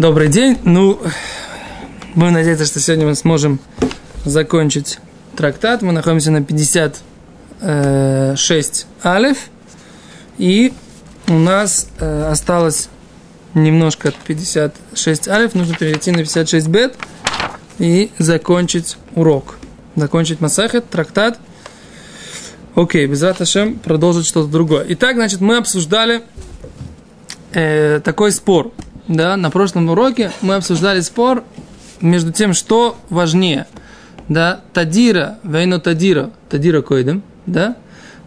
Добрый день. Ну, будем надеяться, что сегодня мы сможем закончить трактат. Мы находимся на 56 алиф. И у нас э, осталось немножко от 56 алиф. Нужно перейти на 56 бет и закончить урок. Закончить масахет, трактат. Окей, без Раташем продолжить что-то другое. Итак, значит, мы обсуждали э, такой спор – да, на прошлом уроке мы обсуждали спор между тем, что важнее, да, тадира, войну тадира, тадира койдем, да,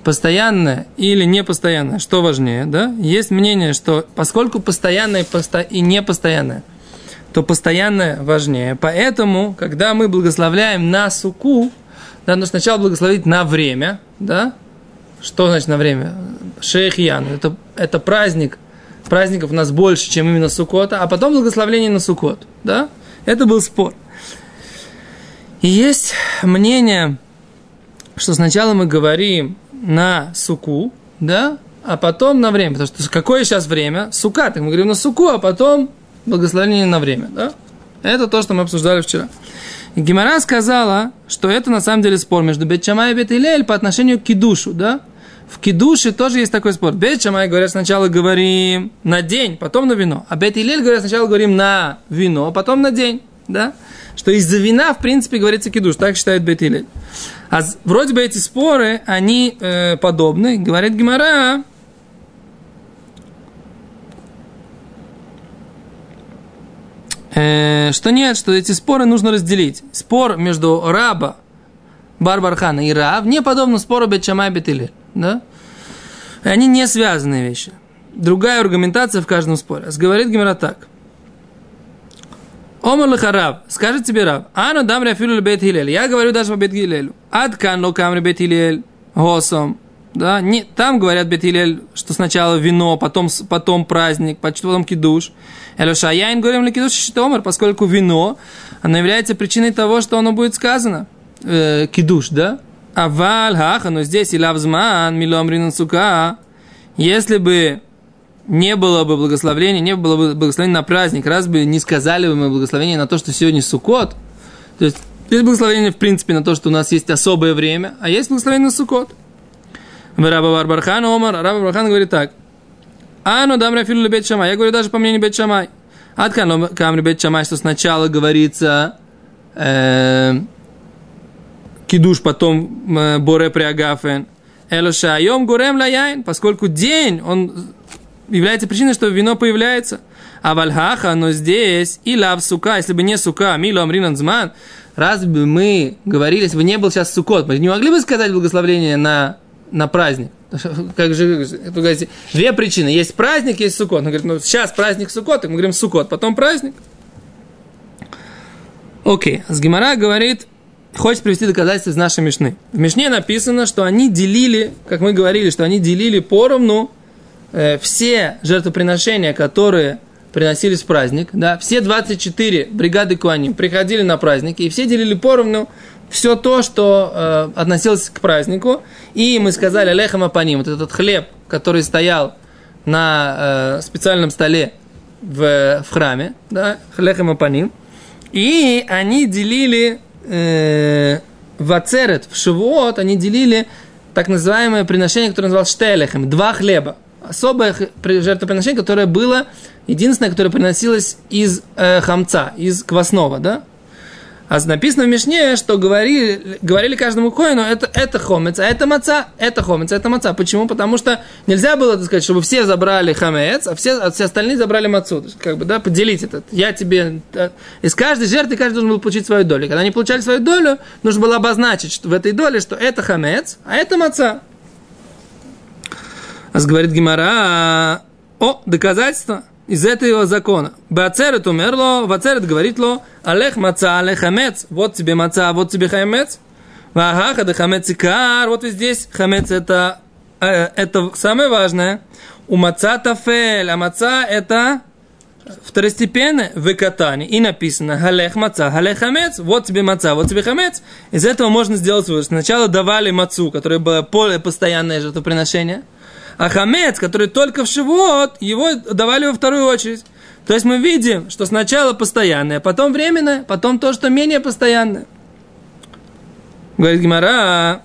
постоянное или непостоянное, что важнее, да, есть мнение, что поскольку постоянное и непостоянное, то постоянное важнее. Поэтому, когда мы благословляем на суку, да, нужно сначала благословить на время, да, что значит на время? Шейх Ян, это, это праздник праздников у нас больше, чем именно Сукота, а потом благословление на Сукот. Да? Это был спор. И есть мнение, что сначала мы говорим на суку, да, а потом на время. Потому что какое сейчас время? Сука. Так мы говорим на суку, а потом благословение на время. Да? Это то, что мы обсуждали вчера. Гимара сказала, что это на самом деле спор между Бетчамай и Бет по отношению к кидушу, да? В кидуше тоже есть такой спор. Бет Шамай говорят, сначала говорим на день, потом на вино. А Бет Илель говорят, сначала говорим на вино, потом на день. Да? Что из-за вина, в принципе, говорится кидуш. Так считает Бет Илель. А вроде бы эти споры, они э, подобны. Говорит Гимара, э, что нет, что эти споры нужно разделить. Спор между раба Барбархана и Рав не подобно спору Бетчамай Бетилель да? Они не связанные вещи. Другая аргументация в каждом споре. Говорит Гимера так. Омар лахарав, скажет тебе Рав, ану дам ряфилу бет. Я говорю даже по бет Хилелю. Ад кан ло камри бет госом. Да, не, там говорят бет что сначала вино, потом, потом праздник, потом кидуш. Элюша яин говорим ли кидуш шитомар, поскольку вино, оно является причиной того, что оно будет сказано. Э, кидуш, да? Аваль хаха, но здесь и лавзман, миломрин сука. Если бы не было бы благословения, не было бы благословения на праздник, раз бы не сказали бы мы благословение на то, что сегодня Сукот, то есть есть благословение, в принципе, на то, что у нас есть особое время, а есть благословение на Сукот. Раба Барбархан Омар, Раба Барбархан говорит так. Ану дам рафилу бет шамай. Я говорю даже по мнению бет шамай. Откан камри бет шамай, что сначала говорится э, кидуш, потом э, боре приагафен. Элоша айом гурем лаяин, поскольку день, он является причиной, что вино появляется. А вальхаха, но здесь, и лав сука, если бы не сука, мило амринан зман, раз бы мы говорили, если бы не был сейчас сукот, мы не могли бы сказать благословление на, на праздник. Как же, две причины. Есть праздник, есть сукот. Он говорит, ну сейчас праздник сукот, так мы говорим сукот, потом праздник. Окей, с Гимара говорит, хочет привести доказательства из нашей Мишны. В Мишне написано, что они делили, как мы говорили, что они делили поровну э, все жертвоприношения, которые приносились в праздник, да, все 24 бригады Куаним приходили на праздники, и все делили поровну все то, что э, относилось к празднику. И мы сказали лехам апаним, вот этот хлеб, который стоял на э, специальном столе в, в храме, да, лехам апаним. И они делили э, в Ацерет, в Шивуот, они делили так называемое приношение, которое называлось штелехем, два хлеба. Особое жертвоприношение, которое было единственное, которое приносилось из э, хамца, из квасного, да? А написано в Мишне, что говорили, говорили каждому коину, это, это хомец, а это маца, это хомец, а это маца. Почему? Потому что нельзя было, так сказать, чтобы все забрали хамец, а все, а все остальные забрали мацу. То есть, как бы, да, поделить это. Я тебе... Из каждой жертвы каждый должен был получить свою долю. Когда они получали свою долю, нужно было обозначить что в этой доле, что это хамец, а это маца. А говорит Гимара, о, доказательство из этого закона. Бацерет умерло, Бацерет говорит ло, Алех маца, алех хамец, вот тебе маца, вот тебе хамец. Вагаха да хамец икар, вот и здесь хамец это, э, это самое важное. У маца тафель, а маца это второстепенное в катании. И написано халех маца, халех хамец, вот тебе маца, вот тебе хамец. Из этого можно сделать вывод. Сначала давали мацу, которая была поле постоянное жертвоприношение. А хамец, который только в шивот, его давали во вторую очередь. То есть мы видим, что сначала постоянное, потом временное, потом то, что менее постоянное. Говорит Гимара,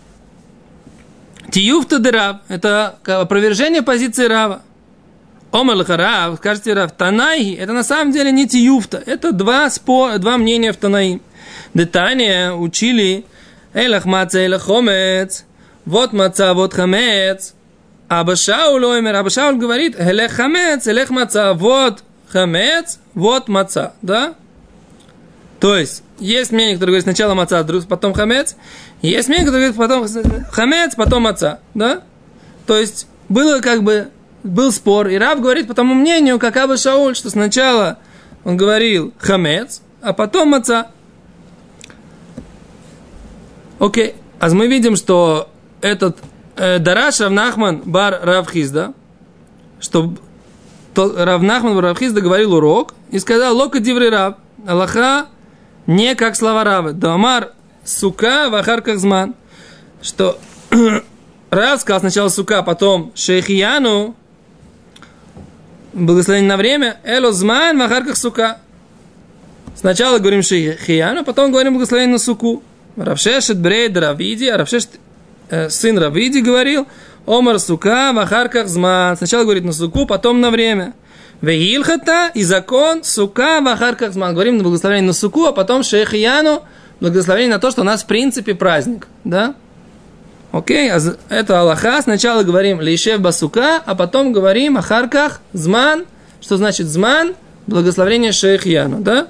Тиюфта дырав. Это опровержение позиции Рава. Омар Рав, скажете Рав, Танайи, это на самом деле не Тиюфта. Это два, спор, два мнения в Танаи. Детания учили Элах маца, элах хомец. Вот маца, вот хамец. Аба Шауль оймер, Аба Шауль говорит, элех хамец, элех маца, вот хамец, вот маца, да? То есть, есть мнение, которое говорит сначала маца, потом хамец. Есть мнение, которое говорит потом хамец, потом маца, да? То есть, было как бы, был спор, и Рав говорит по тому мнению, как Аба Шауль, что сначала он говорил хамец, а потом маца. Окей. А мы видим, что этот Дараш Равнахман бар Равхизда, что то, Равнахман бар Равхизда говорил урок и сказал, лока диври Рав, Аллаха не как слова Равы. Дамар сука в ахарках зман. Что Рав сказал сначала сука, потом шейхияну, благословение на время, эло зман в ахарках сука. Сначала говорим шейхияну, потом говорим благословение на суку. Равшешет брейд Равиди, а Равшешет э, сын Равиди говорил, Омар сука в ахарках зман. Сначала говорит на суку, потом на время. Вегилхата и закон сука в ахарках зман. Говорим на благословение на суку, а потом шейхияну, благословение на то, что у нас в принципе праздник. Да? Окей, а это Аллаха. Сначала говорим лейшев басука, а потом говорим ахарках зман. Что значит зман? Благословение шейхияну, да?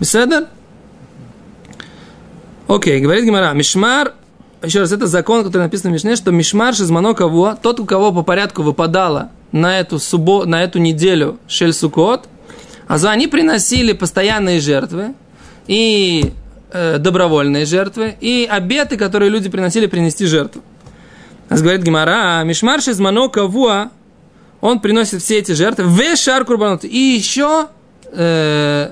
Беседа? Окей, говорит Гимара, Мишмар, еще раз, это закон, который написан в Мишне, что Мишмар шизмано кого, тот, у кого по порядку выпадало на эту, субо, на эту неделю Шель Сукот, а за они приносили постоянные жертвы и э, добровольные жертвы, и обеты, которые люди приносили принести жертву. А говорит Гимара, «А Мишмар шизмано кого, он приносит все эти жертвы, в шар курбанот, и еще э,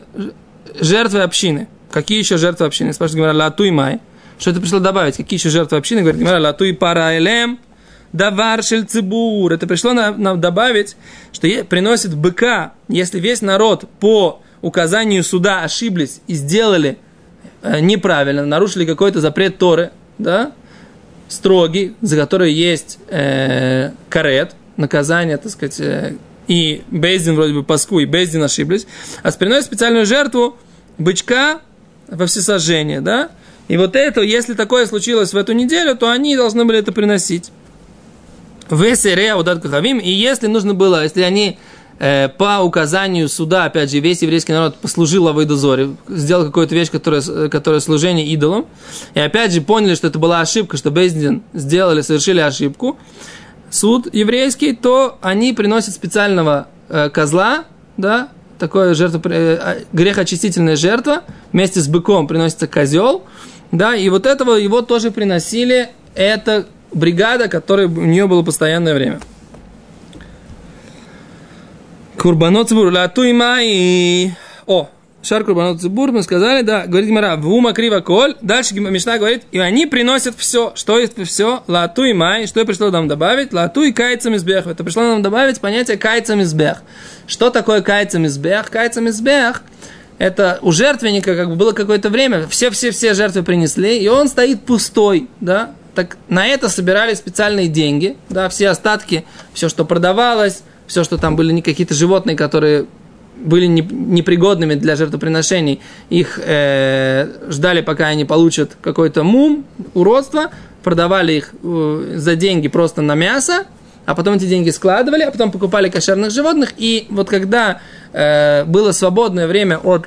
жертвы общины. Какие еще жертвы общины? Спрашивает Гимара, лату и май. Что это пришло добавить? Какие еще жертвы общины? Говорит Гимара, лату и пара элем. Давар шельцибур. Это пришло нам, нам добавить, что приносит быка, если весь народ по указанию суда ошиблись и сделали э, неправильно, нарушили какой-то запрет Торы, да, строгий, за который есть э, карет, наказание, так сказать, э, и Бездин вроде бы паску, и Бездин ошиблись, а приносит специальную жертву бычка во всесожжение, да? И вот это, если такое случилось в эту неделю, то они должны были это приносить. В Эсере Аудат Кахавим, и если нужно было, если они э, по указанию суда, опять же, весь еврейский народ послужил Авойдозоре, сделал какую-то вещь, которая, которая служение идолам, и опять же поняли, что это была ошибка, что Бездин сделали, совершили ошибку, суд еврейский, то они приносят специального э, козла, да, такое жертва, э, а, грехочистительная жертва, вместе с быком приносится козел, да, и вот этого его тоже приносили, это бригада, которая у нее было постоянное время. Курбанот и О, Шар Курбанот Цибур, мы сказали, да, говорит Гимара, в ума криво коль. Дальше Мишна говорит, и они приносят все. Что есть все? Лату и май. Что пришло нам добавить? Лату и кайцам избех. Это пришло нам добавить понятие кайцам избех. Что такое кайцам избех? Кайцам избех это у жертвенника как бы было какое-то время, все-все-все жертвы принесли, и он стоит пустой, да, так на это собирали специальные деньги, да, все остатки, все, что продавалось, все, что там были какие-то животные, которые были непригодными для жертвоприношений, их э, ждали, пока они получат какой-то мум, уродство, продавали их э, за деньги просто на мясо, а потом эти деньги складывали, а потом покупали кошерных животных, и вот когда э, было свободное время от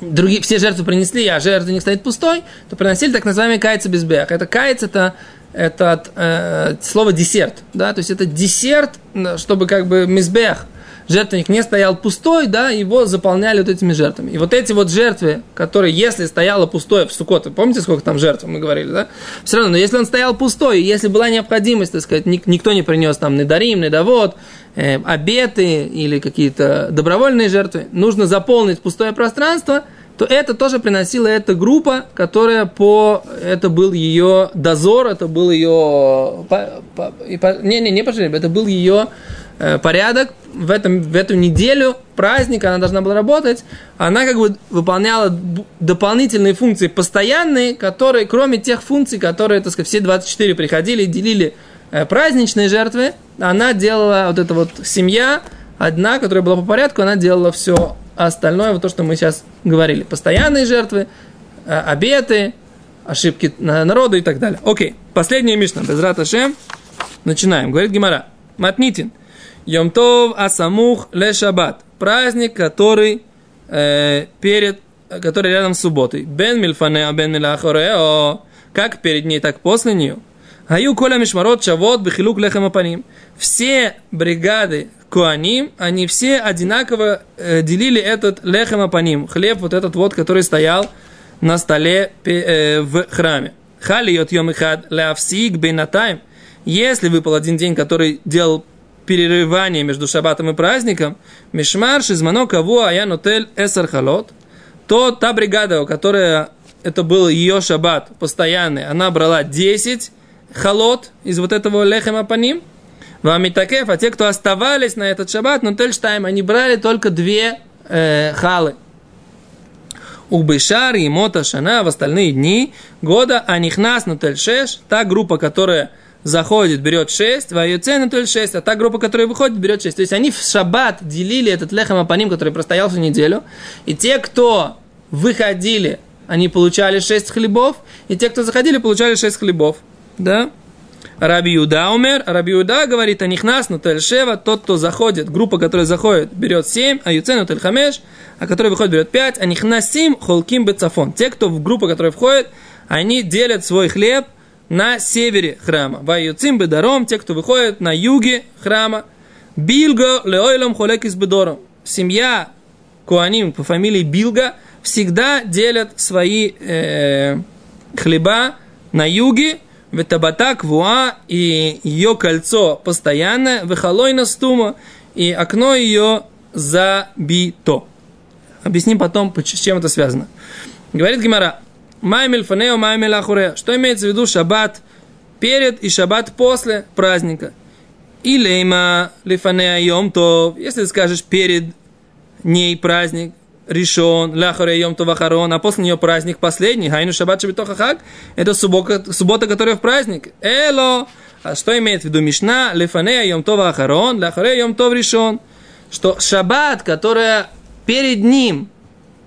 другие, все жертвы принесли, а жертвенник стоит пустой, то приносили так называемый кайца безбех. Это кайц, это, это от, э, слово десерт, да, то есть это десерт, чтобы как бы мизбех, жертвенник не стоял пустой, да, его заполняли вот этими жертвами. И вот эти вот жертвы, которые, если стояло пустое в Сукот, помните, сколько там жертв мы говорили, да? Все равно, но если он стоял пустой, если была необходимость, так сказать, никто не принес там недарим, недовод, э, обеты или какие-то добровольные жертвы, нужно заполнить пустое пространство, то это тоже приносила эта группа, которая по... Это был ее дозор, это был ее... Не, не, не пожалуй, это был ее порядок, в, этом, в эту неделю праздника она должна была работать, она как бы выполняла дополнительные функции постоянные, которые, кроме тех функций, которые, так сказать, все 24 приходили и делили э, праздничные жертвы, она делала вот эта вот семья, одна, которая была по порядку, она делала все остальное, вот то, что мы сейчас говорили. Постоянные жертвы, э, обеты, ошибки народа и так далее. Окей, последняя мишна, без Шем. Начинаем. Говорит Гимара. Матнитин. Йомтов Асамух Ле Шаббат. Праздник, который э, перед, который рядом с субботой. Бен Мильфане, Бен Милахорео. Как перед ней, так после нее. Аю коля мишмарот чавот бихилук лехем. Все бригады Куаним, они все одинаково э, делили этот лехем апаним, хлеб вот этот вот, который стоял на столе э, в храме. Хали йот йом ихад леавсик бейнатайм. Если выпал один день, который делал перерывание между шаббатом и праздником, мишмар шизмано кого аян отель эсар халот, то та бригада, у которой это был ее шаббат постоянный, она брала 10 халот из вот этого лехема паним, Вамитакев, а те, кто оставались на этот шаббат, на Тельштайм, они брали только две э, халы. У Бешар и Мота Шана в остальные дни года Анихнас на Тельшеш, та группа, которая заходит, берет 6, Ваюце на Тель 6, а та группа, которая выходит, берет 6. То есть они в шаббат делили этот лехам апаним, который простоял всю неделю, и те, кто выходили, они получали 6 хлебов, и те, кто заходили, получали 6 хлебов. Да? Раби Юда умер, Раби Юда говорит, а нихнас на Шева, тот, кто заходит, группа, которая заходит, берет 7, а Юцен Тель Хамеш, а который выходит, берет 5, а нихнасим холким бецафон. Те, кто в группу, которая входит, они делят свой хлеб на севере храма. Ваюцим бедаром, те, кто выходит на юге храма. Билго леойлом холекис бедором. Семья Куаним по фамилии Билга всегда делят свои э, хлеба на юге, Ветабата квуа и ее кольцо постоянное, вехалойна стума, и окно ее забито. Объясним потом, с чем это связано. Говорит Гимара, Маймель фанео, маймель ахуре. Что имеется в виду шаббат перед и шаббат после праздника? И лейма лифанеа йом то, если скажешь перед ней праздник, решен, ляхаре йом тавахарон, а после нее праздник последний, хайну шаббат шабитохахак, это суббота, суббота, которая в праздник. Эло, а что имеет в виду Мишна? Лефанея йом това ахарон, ляхаре йом тов решен. Что шаббат, которая перед ним,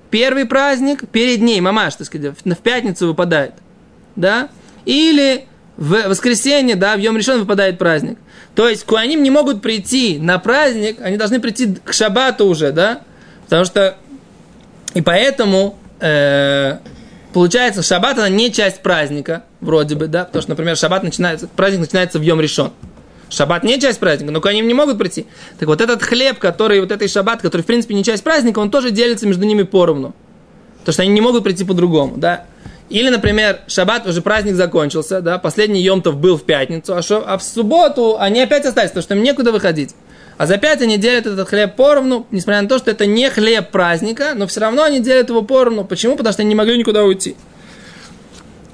первый праздник, перед ней, мамаш, так сказать, в пятницу выпадает, да? Или в воскресенье, да, в Йом решен выпадает праздник. То есть, куаним не могут прийти на праздник, они должны прийти к шаббату уже, да? Потому что и поэтому э, получается, шаббат это не часть праздника, вроде бы, да, потому что, например, шаббат начинается, праздник начинается в Йом решен. Шаббат не часть праздника, но к ним не могут прийти. Так вот этот хлеб, который, вот этот шаббат, который в принципе не часть праздника, он тоже делится между ними поровну. Потому что они не могут прийти по-другому, да. Или, например, шаббат, уже праздник закончился, да, последний Йомтов был в пятницу, а, шо, а в субботу они опять остались, потому что им некуда выходить. А за пять они делят этот хлеб поровну, несмотря на то, что это не хлеб праздника, но все равно они делят его поровну. Почему? Потому что они не могли никуда уйти.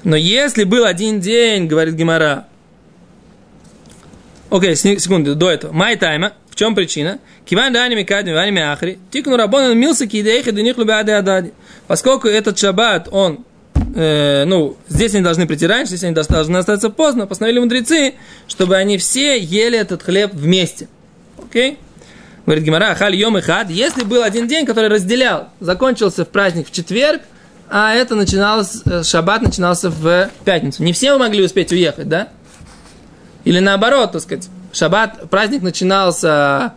Но если был один день, говорит Гимара, окей, секунду, до этого, май тайма, в чем причина? Киван дани микадми вани ахри, тикну рабон милса кидейхи дених лубяды адади. Поскольку этот шаббат, он э, ну, здесь они должны прийти раньше, здесь они должны остаться поздно, постановили мудрецы, чтобы они все ели этот хлеб вместе. Окей? Говорит Гимара, хали йом и хад. Если был один день, который разделял, закончился в праздник в четверг, а это начиналось, э, шаббат начинался в пятницу. Не все могли успеть уехать, да? Или наоборот, так сказать, шаббат, праздник начинался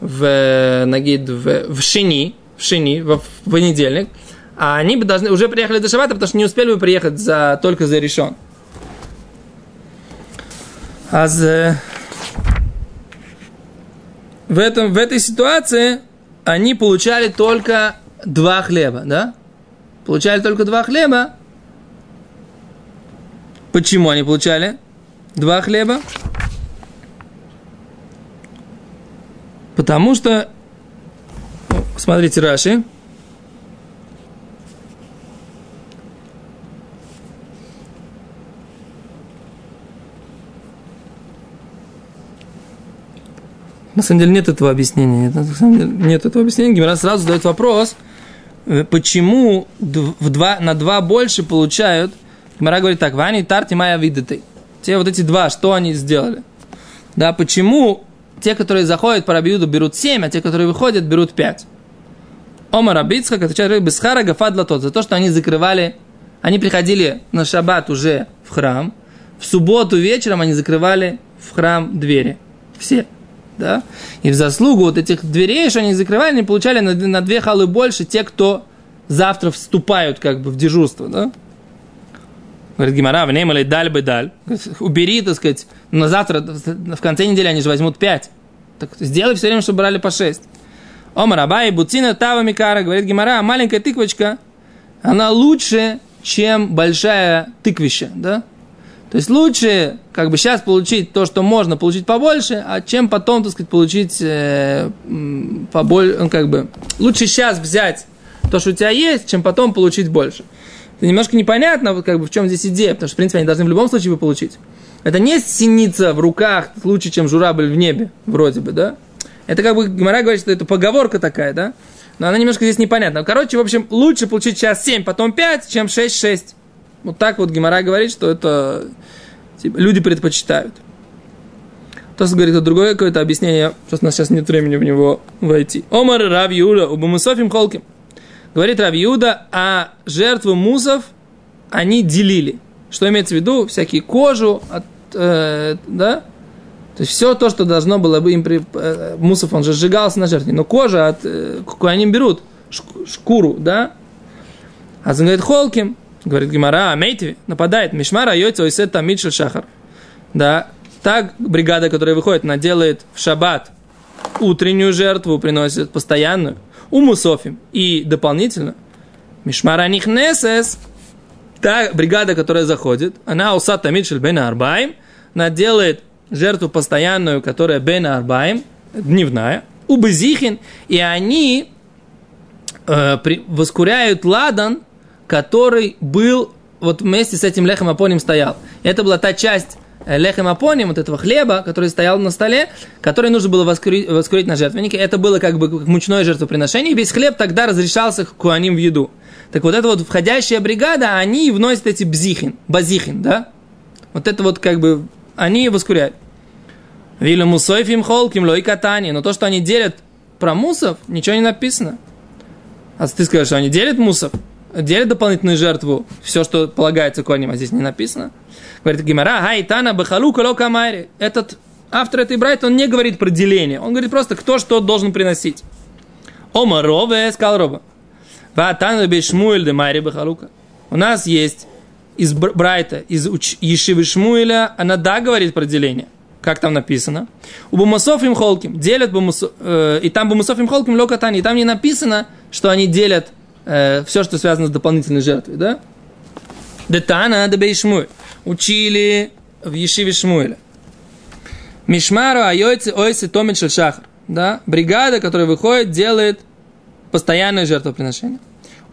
в, нагид, в, в шини, в шини, в, в понедельник, а они бы должны, уже приехали до шаббата, потому что не успели бы приехать за, только за решен. А за в, этом, в этой ситуации они получали только два хлеба, да? Получали только два хлеба. Почему они получали два хлеба? Потому что, смотрите, Раши, На самом деле нет этого объяснения. Нет, на самом деле нет этого объяснения. Гимара сразу задает вопрос, э, почему в два, на два больше получают. Гимара говорит так, Вани тарти моя виды Те вот эти два, что они сделали? Да, почему те, которые заходят по Рабиуду, берут 7, а те, которые выходят, берут 5? Омар Абицхак отвечает Бесхара Гафадла тот, за то, что они закрывали, они приходили на шаббат уже в храм, в субботу вечером они закрывали в храм двери. Все. Да? И в заслугу вот этих дверей, что они закрывали, они получали на, на две халы больше те, кто завтра вступают как бы в дежурство. Да? Говорит Гимара, в или даль бы даль. Убери, так сказать, на завтра, в конце недели они же возьмут пять. Так сделай все время, чтобы брали по шесть. Омар Абай, Буцина, Тава Микара, говорит Гимара, маленькая тыквочка, она лучше, чем большая тыквища, да? То есть лучше как бы сейчас получить то, что можно получить побольше, а чем потом, так сказать, получить э, побольше, ну, как бы, лучше сейчас взять то, что у тебя есть, чем потом получить больше. Это немножко непонятно, вот как бы в чем здесь идея, потому что, в принципе, они должны в любом случае получить. Это не синица в руках лучше, чем журавль в небе, вроде бы, да? Это как бы Гимара говорит, что это поговорка такая, да? Но она немножко здесь непонятна. Короче, в общем, лучше получить сейчас 7, потом 5, чем 6-6. Вот так вот Гимара говорит, что это типа, люди предпочитают. То говорит, это другое какое-то объяснение, просто у нас сейчас нет времени в него войти. Омар Рав Юда, у Мусофим Холким. Говорит Рав Юда, а жертву мусов они делили. Что имеется в виду? Всякие кожу, от, э, да? То есть все то, что должно было бы им... При... Э, мусов, он же сжигался на жертве. Но кожа, от, э, они берут шкуру, да? А говорит, холким, говорит Гимара, Мейтви, нападает, Мишмара, Йойца, Ойсет, Тамид, Шахар. Да, так бригада, которая выходит, она делает в шаббат утреннюю жертву, приносит постоянную, у Мусофим и дополнительно. Мишмара Нихнесес, та бригада, которая заходит, она усат Тамид Бена Арбаим, она делает жертву постоянную, которая Бена Арбаим, дневная, у Безихин, и они э, при, воскуряют ладан, который был вот вместе с этим лехом апоним стоял. Это была та часть лехем апоним, вот этого хлеба, который стоял на столе, который нужно было воскурить, воскурить на жертвеннике. Это было как бы мучное жертвоприношение, и весь хлеб тогда разрешался куаним в еду. Так вот эта вот входящая бригада, они вносят эти бзихин, базихин, да? Вот это вот как бы, они воскуряют. Вилю мусойфим холким лой катани. Но то, что они делят про мусов, ничего не написано. А ты скажешь, что они делят мусов? Делят дополнительную жертву, все, что полагается коням, а здесь не написано. Говорит Гимара, хайтана бахалу колока майри. Этот автор этой брайта, он не говорит про деление. Он говорит просто, кто что должен приносить. Ома рове, сказал Роба. Ватана бешмуэль де майри бахалука. У нас есть из Брайта, из Ешивы Шмуэля, она да говорит про деление. Как там написано? У Бумасов им холким делят бумасов, э, и там Бумасов им холким локатани, и там не написано, что они делят э, все, что связано с дополнительной жертвой, да? Детана дебей. Учили в Ешиве Шмуэля. Мишмару айойцы ойцы томит шахар. Да? Бригада, которая выходит, делает постоянное жертвоприношение.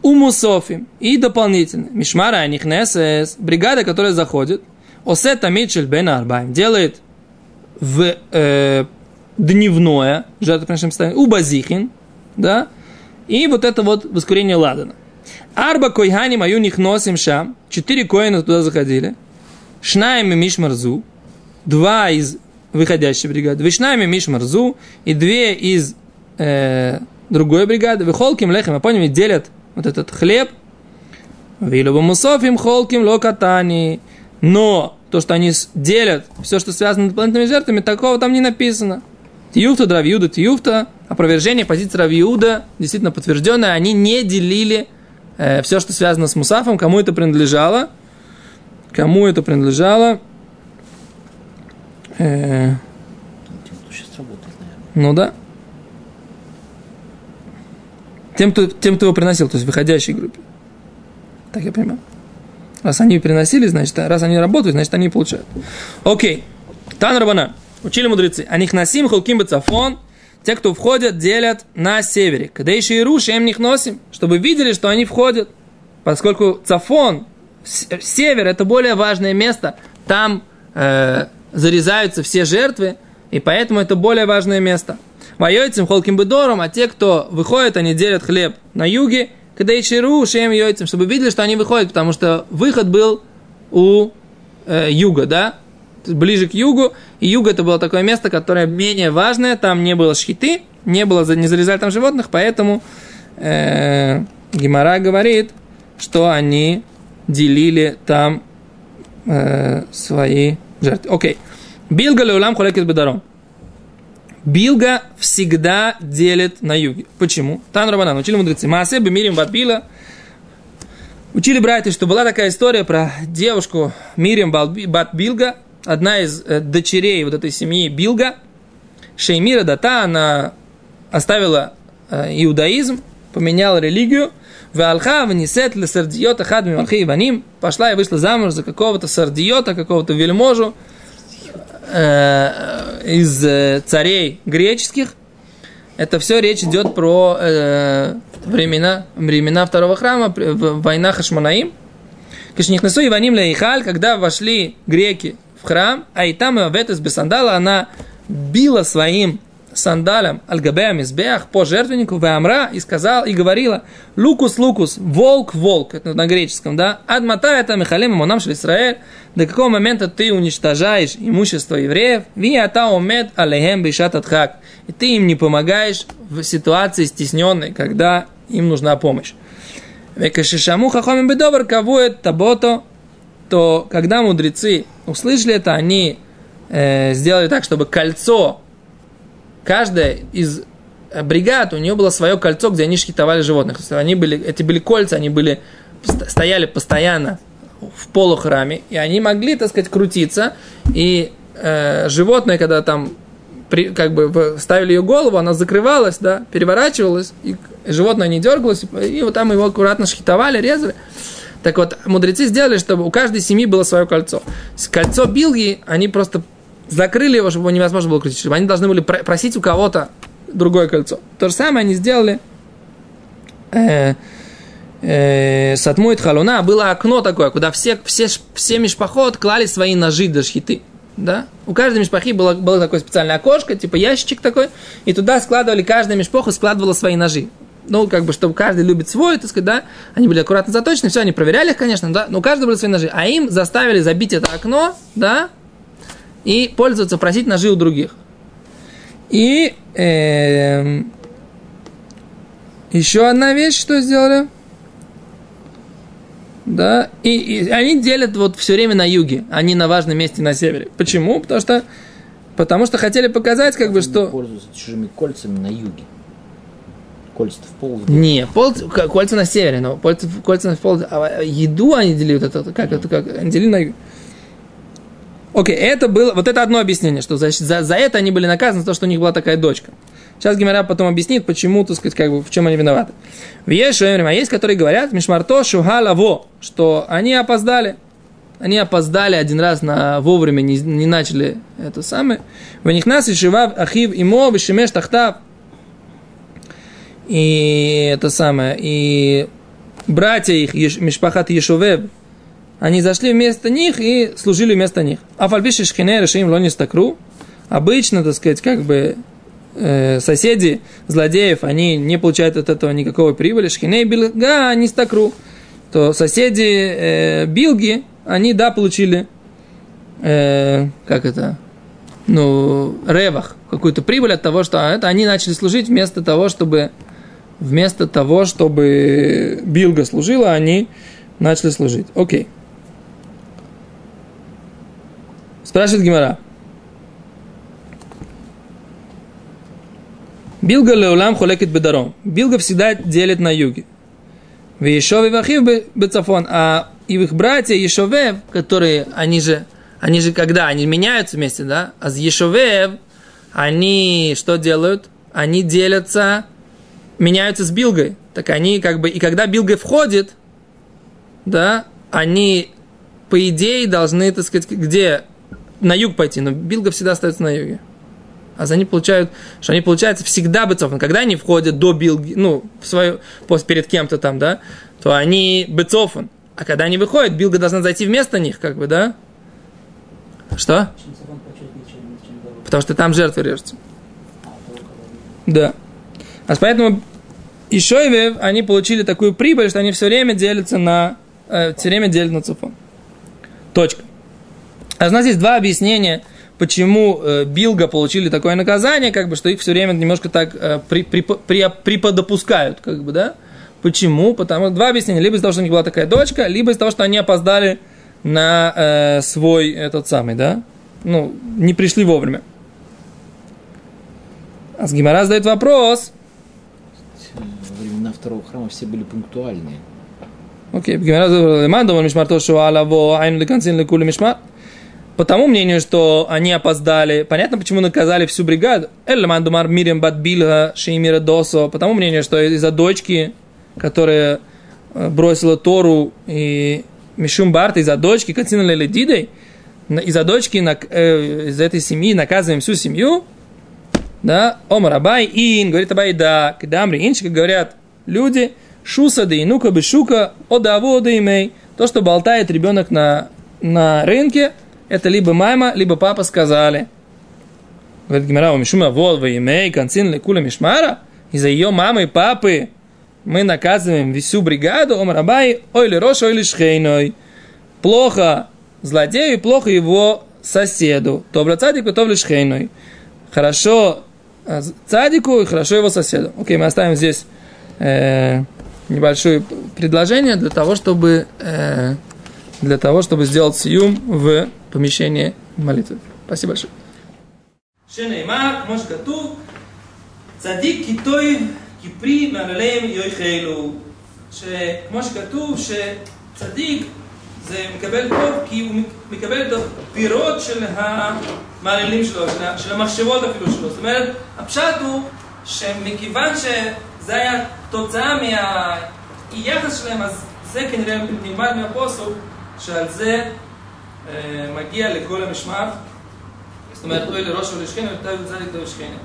У Мусофим и дополнительно. Мишмара Анихнесес. Бригада, которая заходит. Осета Митчель Бен Арбайм. Делает в э, дневное жертвоприношение. У Базихин. Да? И вот это вот воскурение ладана. Арба койхани мою них носим шам. Четыре коина туда заходили. Шнайми мишмарзу. Два из выходящей бригады. Вишнайми мишмарзу. И две из э, другой бригады. Выхолким лехем. А поняли, делят вот этот хлеб. Вилюбу мусофим холким локатани. Но то, что они делят все, что связано с дополнительными жертвами, такого там не написано. Тиюфта, Дравиуда, Тиюфта, опровержение позиции Равиуда, действительно подтвержденное, они не делили э, все, что связано с Мусафом, кому это принадлежало, кому это принадлежало. Э, ну да. Тем кто, тем, кто его приносил, то есть выходящей группе. Так я понимаю. Раз они приносили, значит, раз они работают, значит, они получают. Окей. Тан Рабана. Учили мудрецы. А них насим холким бацафон. Те, кто входят, делят на севере. Когда еще и руши, им них носим, чтобы видели, что они входят. Поскольку цафон, север, это более важное место. Там э, зарезаются все жертвы. И поэтому это более важное место. Воюйцем холким бедором, а те, кто выходит, они делят хлеб на юге, когда и чиру, шем йойцем, чтобы видели, что они выходят, потому что выход был у э, юга, да, ближе к югу, и юг это было такое место, которое менее важное, там не было шхиты, не было, не зарезали там животных, поэтому э, Гимара говорит, что они делили там э, свои жертвы. Окей. Билга леулам холекет бедаром. Билга всегда делит на юге. Почему? Тан Рабанан, учили мудрецы. Маасе бемирим ватбила. Учили братья, что была такая история про девушку Мирим Бат Билга, одна из э, дочерей вот этой семьи Билга. Шеймира Дата, она оставила э, иудаизм, поменяла религию, Валха внесет ли сардиота хадми малхи иваним, пошла и вышла замуж за какого-то сардиота, какого-то вельможу э, из э, царей греческих. Это все речь идет про э, времена, времена второго храма, война Хашманаим. Кашнихнесу Иваним Лейхаль, когда вошли греки в храм, а и там Ветес Бесандала, она била своим сандалям альгабея мизбеах по жертвеннику Веамра и сказал и говорила Лукус Лукус, волк волк, это на греческом, да, Адмата это Михалим Монам Израиль, до какого момента ты уничтожаешь имущество евреев, Виата умет алехем бишат атхак, и ты им не помогаешь в ситуации стесненной, когда им нужна помощь. Векашишаму хахомим бедобр кавует табото, то когда мудрецы услышали это, они э, сделали так, чтобы кольцо каждая из бригад, у нее было свое кольцо, где они шхитовали животных. То есть они были, эти были кольца, они были, стояли постоянно в полухраме, и они могли, так сказать, крутиться, и э, животное, когда там при, как бы ставили ее голову, она закрывалась, да, переворачивалась, и животное не дергалось, и вот там его аккуратно шхитовали, резали. Так вот, мудрецы сделали, чтобы у каждой семьи было свое кольцо. Кольцо Билги, они просто закрыли его, чтобы его невозможно было крутить, чтобы они должны были просить у кого-то другое кольцо. То же самое они сделали э, э, Халуна. Было окно такое, куда все, все, все мишпахот клали свои ножи до шхиты. Да? У каждой мешпахи было, было такое специальное окошко, типа ящичек такой, и туда складывали, каждая мешпоха складывала свои ножи. Ну, как бы, чтобы каждый любит свой, так сказать, да, они были аккуратно заточены, все, они проверяли их, конечно, да, но у каждого были свои ножи, а им заставили забить это окно, да, и пользоваться, просить ножи у других. И э, еще одна вещь, что сделали. Да, и, и они делят вот все время на юге, не на важном месте на севере. Почему? Потому что, потому что хотели показать, как бы, что... Пользуются чужими кольцами на юге. Кольца в пол. Не, пол, кольца на севере, но кольца, кольца в пол. А еду они делили, это, как это, как, они делили на. Окей, это было, вот это одно объяснение, что за, за, за это они были наказаны, за то, что у них была такая дочка. Сейчас Гимара потом объяснит, почему, так сказать, как бы, в чем они виноваты. В Ешуэмрим, а есть, которые говорят, Мишмарто Шухалаво, что они опоздали. Они опоздали один раз на вовремя, не, не начали это самое. В них нас и Шивав Ахив Имо Вишемеш Тахтав. И это самое, и братья их, Мишпахат Ешувев, они зашли вместо них и служили вместо них. А фальбиши шхине решим лонис такру. Обычно, так сказать, как бы э, соседи злодеев, они не получают от этого никакой прибыли. Шхине билга, они стакру. То соседи э, билги, они, да, получили, э, как это, ну, ревах, какую-то прибыль от того, что это они начали служить вместо того, чтобы вместо того, чтобы билга служила, они начали служить. Окей. Спрашивает Гимара. Билга леулам холекет бедаром. Билга всегда делит на юге. В Ешове Вахив бецафон. А их братья Ешовев, которые, они же, они же когда? Они меняются вместе, да? А с Ешовев, они что делают? Они делятся, меняются с Билгой. Так они как бы, и когда Билга входит, да, они по идее должны, так сказать, где на юг пойти, но Билга всегда остается на юге. А за они получают, что они, получается, всегда бецофан. Когда они входят до Билги, ну, в свою, после, перед кем-то там, да, то они бецофан. А когда они выходят, Билга должна зайти вместо них, как бы, да? Что? Потому что там жертвы режутся. Да. А поэтому и Шойвев, они получили такую прибыль, что они все время делятся на, э, все время делят на цифон. Точка. А у нас есть два объяснения, почему э, Билга получили такое наказание, как бы, что их все время немножко так э, при, при, при, приподопускают, как бы, да? Почему? Потому два объяснения. Либо из-за того, что у них была такая дочка, либо из-за того, что они опоздали на э, свой этот самый, да? Ну, не пришли вовремя. А с Гимара задает вопрос. Второго храма все были пунктуальные. Окей, мишмар. По тому мнению, что они опоздали, понятно, почему наказали всю бригаду. Эльман думар мирим бадбилга шеймира досо. По тому мнению, что из-за дочки, которая э, бросила Тору и Мишум Барта из-за дочки, Кацина Леледидой, из-за дочки, э, из этой семьи наказываем всю семью, да, Омар Абай, Ин, говорит Абай, да, Кедамри, Инчи, как говорят люди, Шуса да инука бы шука, одаву да имей, то, что болтает ребенок на, на рынке, это либо мама, либо папа сказали. Говорит Гимара, Мишума, вот, вы имей, концин лекула мишмара, из-за ее мамы и папы мы наказываем всю бригаду, Омар Абай, ой ли Рош, ой ли Шхейной. Плохо злодею, плохо его соседу. То цадику, то Шхейной. Хорошо цадику и хорошо его соседу. Окей, мы оставим здесь э, небольшое предложение для того, чтобы э, для того, чтобы сделать сиюм в помещении молитвы. Спасибо большое. שנאמר, כמו שכתוב, צדיק כי טויב כי פרי מעלליהם יאכלו. שכמו שכתוב שצדיק זה מקבל טוב כי הוא מקבל את הפירות של המעללים שלו, של המחשבות אפילו שלו. זאת אומרת, הפשט הוא שמכיוון שזה היה תוצאה מהיחס שלהם, אז זה כנראה נלמד מהפוסוק שעל זה אה, מגיע לכל המשמר. זאת אומרת, אוי לראש ולשכנה, ותאי וצדיק לשכנה.